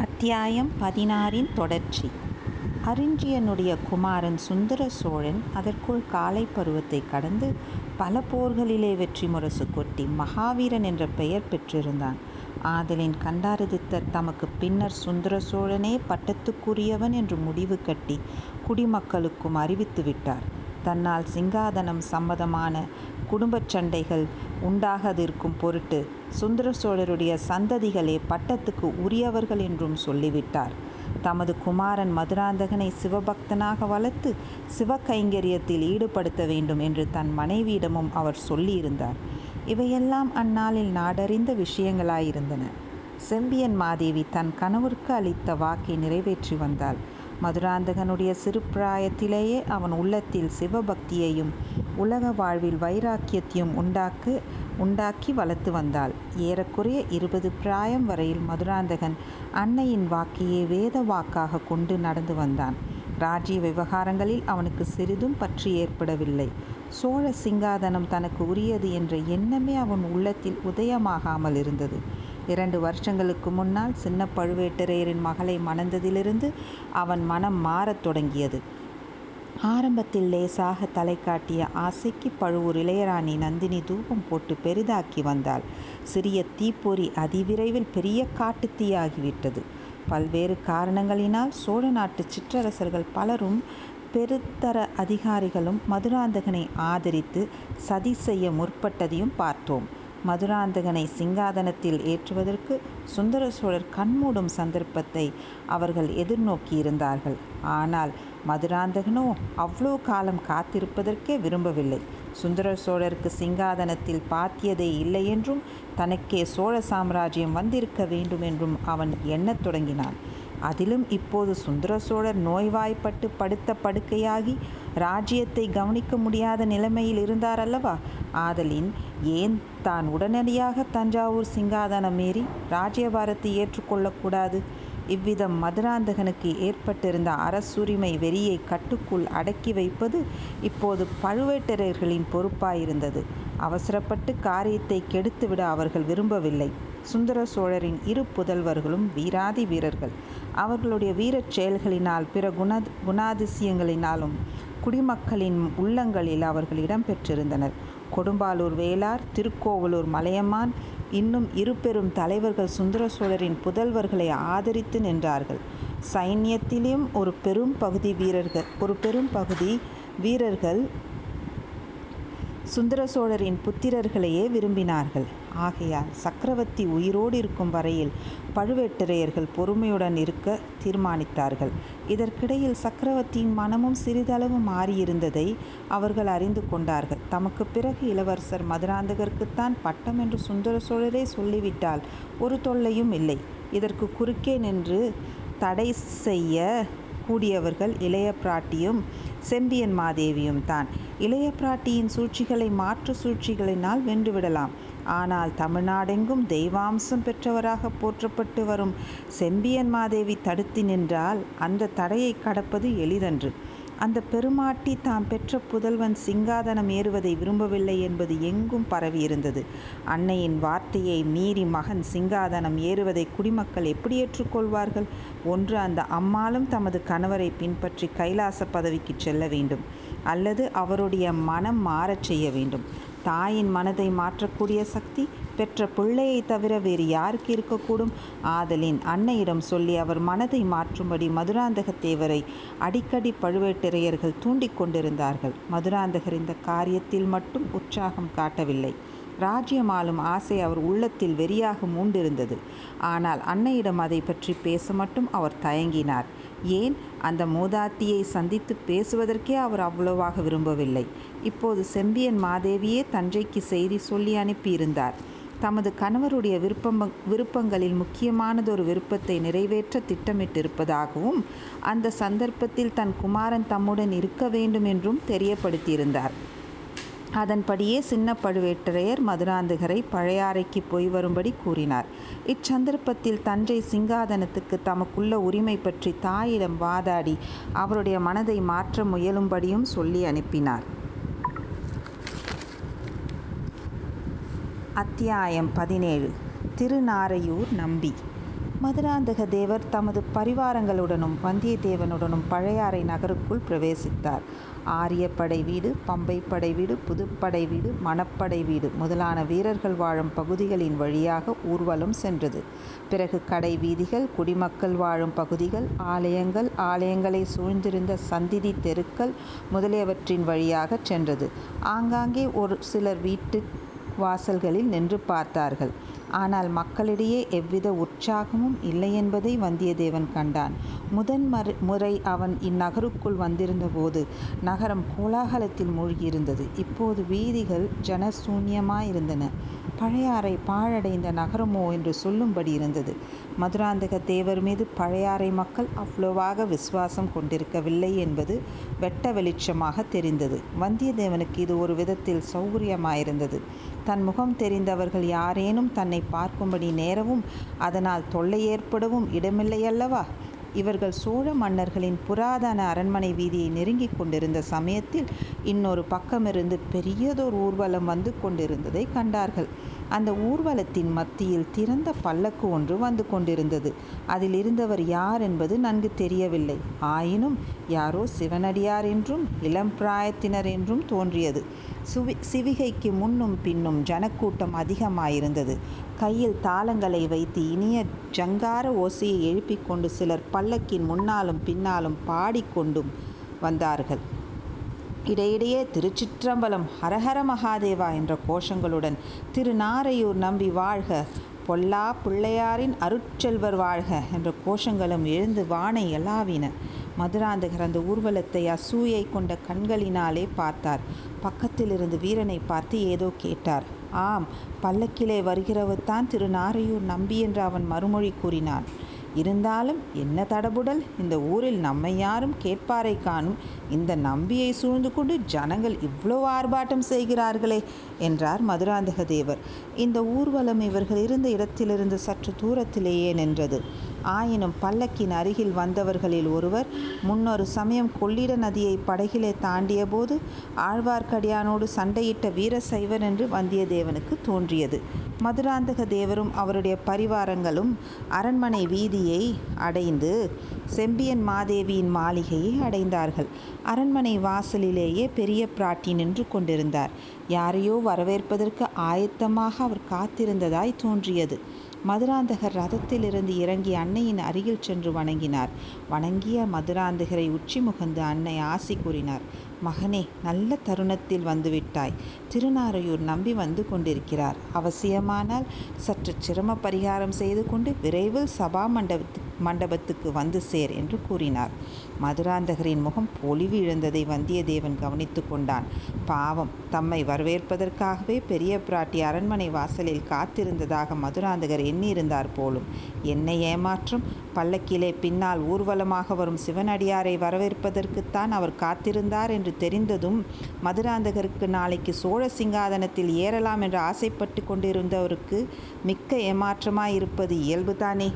அத்தியாயம் பதினாறின் தொடர்ச்சி அரிஞ்சயனுடைய குமாரன் சுந்தர சோழன் அதற்குள் காலை பருவத்தை கடந்து பல போர்களிலே வெற்றி முரசு கொட்டி மகாவீரன் என்ற பெயர் பெற்றிருந்தான். ஆதலின் கண்டாரதித்தர் தமக்கு பின்னர் சுந்தர சோழனே பட்டத்துக்குரியவன் என்று முடிவு கட்டி குடிமக்களுக்கும் அறிவித்து விட்டார். தன்னால் சிங்காதனம் சம்மதமான குடும்பச் சண்டைகள் உண்டாகாதிருக்கும் பொருட்டு சுந்தர சோழருடைய சந்ததிகளே பட்டத்துக்கு உரியவர்கள் என்றும் சொல்லிவிட்டார். தமது குமாரன் மதுராந்தகனை சிவபக்தனாக வளர்த்து சிவகைங்கரியத்தில் ஈடுபடுத்த வேண்டும் என்று தன் மனைவியிடமும் அவர் சொல்லியிருந்தார். இவையெல்லாம் அந்நாளில் நாடறிந்த விஷயங்களாயிருந்தன. செம்பியன் மாதேவி தன் கணவருக்கு அளித்த வாக்கை நிறைவேற்றி வந்தாள். மதுராந்தகனுடைய சிறு பிராயத்திலேயே அவன் உள்ளத்தில் சிவபக்தியையும் உலக வாழ்வில் வைராக்கியத்தையும் உண்டாக்கு உண்டாக்கி வளர்த்து வந்தாள். ஏறக்குறைய இருபது பிராயம் வரையில் மதுராந்தகன் அன்னையின் வாக்கையே வேத வாக்காகக் கொண்டு நடந்து வந்தான். ராஜ்ய விவகாரங்களில் அவனுக்கு சிறிதும் பற்று ஏற்படவில்லை. சோழ சிங்காதனம் தனக்கு உரியது என்ற எண்ணமே அவன் உள்ளத்தில் உதயமாகாமல் இருந்தது. இரண்டு வருஷங்களுக்கு முன்னால் சின்ன பழுவேட்டரையரின் மகளை மணந்ததிலிருந்து அவன் மனம் மாறத் தொடங்கியது. ஆரம்பத்தில் லேசாகத் தலைகாட்டிய ஆசைக்கு பழுவூர் இளையராணி நந்தினி தூபம் போட்டு பெரிதாக்கி வந்தாள். சிறிய தீப்பொறி அதிவிரைவில் பெரிய காட்டுத் தீயாகிவிட்டது. பல்வேறு காரணங்களினால் சோழ நாட்டுச் சிற்றரசர்கள் பலரும் பெருத்தர அதிகாரிகளும் மதுராந்தகனை ஆதரித்து சதி செய்ய முற்பட்டதையும் பார்த்தோம். மதுராந்தகனை சிங்காதனத்தில் ஏற்றுவதற்கு சுந்தர சோழர் கண்மூடும் சந்தர்ப்பத்தை அவர்கள் எதிர்நோக்கியிருந்தார்கள். ஆனால் மதுராந்தகனோ அவ்வளோ காலம் காத்திருப்பதற்கே விரும்பவில்லை. சுந்தர சோழருக்கு சிங்காதனத்தில் பாத்தியதே இல்லையென்றும் தனக்கே சோழ சாம்ராஜ்யம் வந்திருக்க வேண்டுமென்றும் அவன் எண்ணத் தொடங்கினான். அதிலும் இப்போது சுந்தர சோழர் நோய்வாய்ப்பட்டு படுத்த படுக்கையாகி ராஜ்யத்தை கவனிக்க முடியாத நிலைமையில் இருந்தார் அல்லவா? ஆதலின் ஏன் தான் உடனடியாக தஞ்சாவூர் சிங்காதனமேறி ராஜ்யபாரத்தை ஏற்றுக்கொள்ளக்கூடாது இவ்விதம் மதுராந்தகனுக்கு ஏற்பட்டிருந்த அரசுரிமை வெறியைக் கட்டுக்குள் அடக்கி வைப்பது இப்போது பழுவேட்டரையர்களின் பொறுப்பாயிருந்தது. அவசரப்பட்டு காரியத்தை கெடுத்துவிட அவர்கள் விரும்பவில்லை. சுந்தர சோழரின் இரு புதல்வர்களும் வீராதி வீரர்கள். அவர்களுடைய வீரச் செயல்களினால் பிற குணாதிசயங்களினாலும் குடிமக்களின் உள்ளங்களில் அவர்கள் இடம் பெற்றிருந்தனர். கொடும்பாளூர் வேளார் திருக்கோவலூர் மலையமான் இன்னும் இரு பெரும் தலைவர்கள் சுந்தர சோழரின் புதல்வர்களை ஆதரித்து நின்றார்கள். சைன்யத்திலும் ஒரு பெரும் பகுதி வீரர்கள் சுந்தர சோழரின் புத்திரர்களையே விரும்பினார்கள். ஆகையால் சக்கரவர்த்தி உயிரோடு இருக்கும் வரையில் பழுவேட்டரையர்கள் பொறுமையுடன் இருக்க தீர்மானித்தார்கள். இதற்கிடையில் சக்கரவர்த்தியின் மனமும் சிறிதளவு மாறியிருந்ததை அவர்கள் அறிந்து கொண்டார்கள். தமக்கு பிறகு இளவரசர் மதுராந்தகருக்குத்தான் பட்டம் என்று சுந்தர சோழரே சொல்லிவிட்டால் ஒரு தொல்லையும் இல்லை. இதற்கு குறுக்கே நின்று தடை செய்ய கூடியவர்கள் இளைய பிராட்டியும் செம்பியன் மாதேவியும்தான். இளைய பிராட்டியின் சூழ்ச்சிகளை மாற்று சூழ்ச்சிகளினால் வென்றுவிடலாம். ஆனால் தமிழ்நாடெங்கும் தெய்வாம்சம் பெற்றவராகப் போற்றப்பட்டு வரும் செம்பியன் மாதேவி தடுத்து நின்றால் அந்த தடையை கடப்பது எளிதன்று. அந்தப் பெருமாட்டி தாம் பெற்ற புதல்வன் சிங்காதனம் ஏறுவதை விரும்பவில்லை என்பது எங்கும் பரவியிருந்தது. அன்னையின் வார்த்தையை மீறி மகன் சிங்காதனம் ஏறுவதை குடிமக்கள் எப்படி ஏற்றுக்கொள்வார்கள் ஒன்று அந்த அம்மாளும் தமது கணவரைப் பின்பற்றி கைலாச பதவிக்கு செல்ல வேண்டும். அல்லது அவருடைய மனம் மாறச் செய்ய வேண்டும். தாயின் மனதை மாற்றக்கூடிய சக்தி பெற்ற பிள்ளையைத் தவிர வேறு யாருக்கு இருக்கக்கூடும்? ஆதலின் அன்னையிடம் சொல்லி அவர் மனதை மாற்றும்படி மதுராந்தக தேவரை அடிக்கடி பழுவேட்டரையர்கள் தூண்டிக் கொண்டிருந்தார்கள். மதுராந்தகர் இந்த காரியத்தில் மட்டும் உற்சாகம் காட்டவில்லை. ராஜ்யம் ஆளும் ஆசை அவர் உள்ளத்தில் வெறியாக மூண்டிருந்தது. ஆனால் அன்னையிடம் அதை பற்றி பேச மட்டும் அவர் தயங்கினார். ஏன், அந்த மூதாத்தியை சந்தித்துப் பேசுவதற்கே அவர் அவ்வளவாக விரும்பவில்லை. இப்போது செம்பியன் மாதேவியே தஞ்சைக்கு செய்தி சொல்லி அனுப்பியிருந்தார். தமது கணவருடைய விருப்பம் விருப்பங்களில் முக்கியமானதொரு விருப்பத்தை நிறைவேற்ற திட்டமிட்டிருப்பதாகவும் அந்த சந்தர்ப்பத்தில் தன் குமாரன் தம்முடன் இருக்க வேண்டும் என்றும் தெரியப்படுத்தியிருந்தார். அதன்படியே சின்ன பழுவேட்டரையர் மதுராந்தகரை பழையாறைக்கு போய் வரும்படி கூறினார். இச்சந்தர்ப்பத்தில் தஞ்சை சிங்காதனத்துக்கு தமக்குள்ள உரிமை பற்றி தாயிடம் வாதாடி அவருடைய மனதை மாற்ற முயலும்படியும் சொல்லி அனுப்பினார். அத்தியாயம் பதினேழு. திருநாரையூர் நம்பி மதுராந்தக தேவர் தமது பரிவாரங்களுடனும் வந்தியத்தேவனுடனும் பழையாறை நகருக்குள் பிரவேசித்தார். ஆரியப்படை வீடு, பம்பைப்படை வீடு, புதுப்படை வீடு, மணப்படை வீடு முதலான வீரர்கள் வாழும் பகுதிகளின் வழியாக ஊர்வலம் சென்றது. பிறகு கடை வீதிகள், குடிமக்கள் வாழும் பகுதிகள், ஆலயங்கள், ஆலயங்களை சூழ்ந்திருந்த சந்திதி தெருக்கள் முதலியவற்றின் வழியாக சென்றது. ஆங்காங்கே ஒரு சிலர் வீட்டு வாசல்களில் நின்று பார்த்தார்கள். ஆனால் மக்களிடையே எவ்வித உற்சாகமும் இல்லையென்பதை வந்தியத்தேவன் கண்டான். முதன் முறை அவன் இந்நகருக்குள் வந்திருந்தபோது நகரம் கோலாகலத்தில் மூழ்கியிருந்தது. இப்போது வீதிகள் ஜனசூன்யமாயிருந்தன. பழையாறை பாழடைந்த நகரமோ என்று சொல்லும்படி இருந்தது மதுராந்தக தேவர் மீது பழையாறை மக்கள் அவ்வளவாக விசுவாசம் கொண்டிருக்கவில்லை என்பது வெட்ட வெளிச்சமாக தெரிந்தது. வந்தியத்தேவனுக்கு இது ஒரு விதத்தில் சௌகரியமாயிருந்தது. தன் முகம் தெரிந்தவர்கள் யாரேனும் தன்னை தன்னைப் பார்க்கும்படி நேரவும் அதனால் தொல்லை ஏற்படவும் இடமில்லையல்லவா? இவர்கள் சோழ மன்னர்களின் புராதன அரண்மனை வீதியை நெருங்கிக் கொண்டிருந்த சமயத்தில் இன்னொரு பக்கமிருந்து பெரியதோர் ஊர்வலம் வந்து கொண்டிருந்ததைக் கண்டார்கள். அந்த ஊர்வலத்தின் மத்தியில் திறந்த பல்லக்கு ஒன்று வந்து கொண்டிருந்தது. அதில் இருந்தவர் யார் என்பது நன்கு தெரியவில்லை. ஆயினும் யாரோ சிவனடியார் என்றும் இளம் பிராயத்தினர் என்றும் தோன்றியது. சிவிகைக்கு முன்னும் பின்னும் ஜனக்கூட்டம் அதிகமாயிருந்தது. கையில் தாளங்களை வைத்து இனிய ஜங்கார ஓசையை எழுப்பிக் கொண்டு சிலர் பல்லக்கின் முன்னாலும் பின்னாலும் பாடிக் கொண்டும் வந்தார்கள். இடையிடையே திருச்சிற்றம்பலம், ஹரஹர மகாதேவா என்ற கோஷங்களுடன் திருநாரையூர் நம்பி வாழ்க, பொல்லா பிள்ளையாரின் அருட்செல்வர் வாழ்க என்ற கோஷங்களும் எழுந்து வானை எலாவின மதுராந்தகர் அந்த ஊர்வலத்தை அசூயை கொண்ட கண்களினாலே பார்த்தார். பக்கத்திலிருந்த வீரனைப் பார்த்து ஏதோ கேட்டார். ஆம், பல்லக்கிலே வருகிறவர்தான் திருநாரையூர் நம்பி என்று அவன் மறுமொழி கூறினான். இருந்தாலும் என்ன தடபுடல்? இந்த ஊரில் நம்மை யாரும் கேட்பாரைக் காணும். இந்த நம்பியை சூழ்ந்து கொண்டு ஜனங்கள் இவ்வளவு ஆர்ப்பாட்டம் செய்கிறார்களே என்றார் மதுராந்தக தேவர். இந்த ஊர்வலம் இவர்கள் இருந்த இடத்திலிருந்து சற்று தூரத்திலேயே நின்றது. ஆயினும் பல்லக்கின் அருகில் வந்தவர்களில் ஒருவர், முன்னொரு சமயம் கொள்ளிட நதியைப் படகிலே தாண்டியபோது ஆழ்வார்க்கடியானோடு சண்டையிட்ட வீரசைவர் என்று வந்தியத்தேவனுக்குத் தோன்றியது. மதுராந்தக தேவரும் அவருடைய பரிவாரங்களும் அரண்மனை வீதியை அடைந்து செம்பியன் மாதேவியின் மாளிகையை அடைந்தார்கள். அரண்மனை வாசலிலேயே பெரிய பிராட்டி நின்று கொண்டிருந்தார். யாரையோ வரவேற்பதற்கு ஆயத்தமாக அவர் காத்திருந்ததாய்த் தோன்றியது. மதுராந்தகர் ரதத்திலிருந்து இறங்கி அன்னையின் அருகில் சென்று வணங்கினார். வணங்கிய மதுராந்தகரை உச்சி முகந்து அன்னை ஆசி கூறினார். மகனே, நல்ல தருணத்தில் வந்துவிட்டாய். திருநாரையூர் நம்பி வந்து கொண்டிருக்கிறார். அவசியமானால் சற்றுச் சிரம பரிகாரம் செய்து கொண்டு விரைவில் சபா மண்டபத்துக்கு மண்டபத்துக்கு வந்து சேர் என்று கூறினார். மதுராந்தகரின் முகம் பொலிவு இழந்ததை வந்தியத்தேவன் கவனித்து கொண்டான். பாவம், தம்மை வரவேற்பதற்காகவே பெரிய பிராட்டி அரண்மனை வாசலில் காத்திருந்ததாக மதுராந்தகர் எண்ணியிருந்தார் போலும். என்ன ஏமாற்றம்? பல்லக்கிலே பின்னால் ஊர்வலமாக வரும் சிவனடியாரை வரவேற்பதற்குத்தான் அவர் காத்திருந்தார் என்று தெரிந்ததும் மதுராந்தகருக்கு நாளைக்கு சோழ சிங்காதனத்தில் ஏறலாம் என்று ஆசைப்பட்டு கொண்டிருந்தவருக்கு மிக்க ஏமாற்றமாயிருப்பது இயல்புதானே?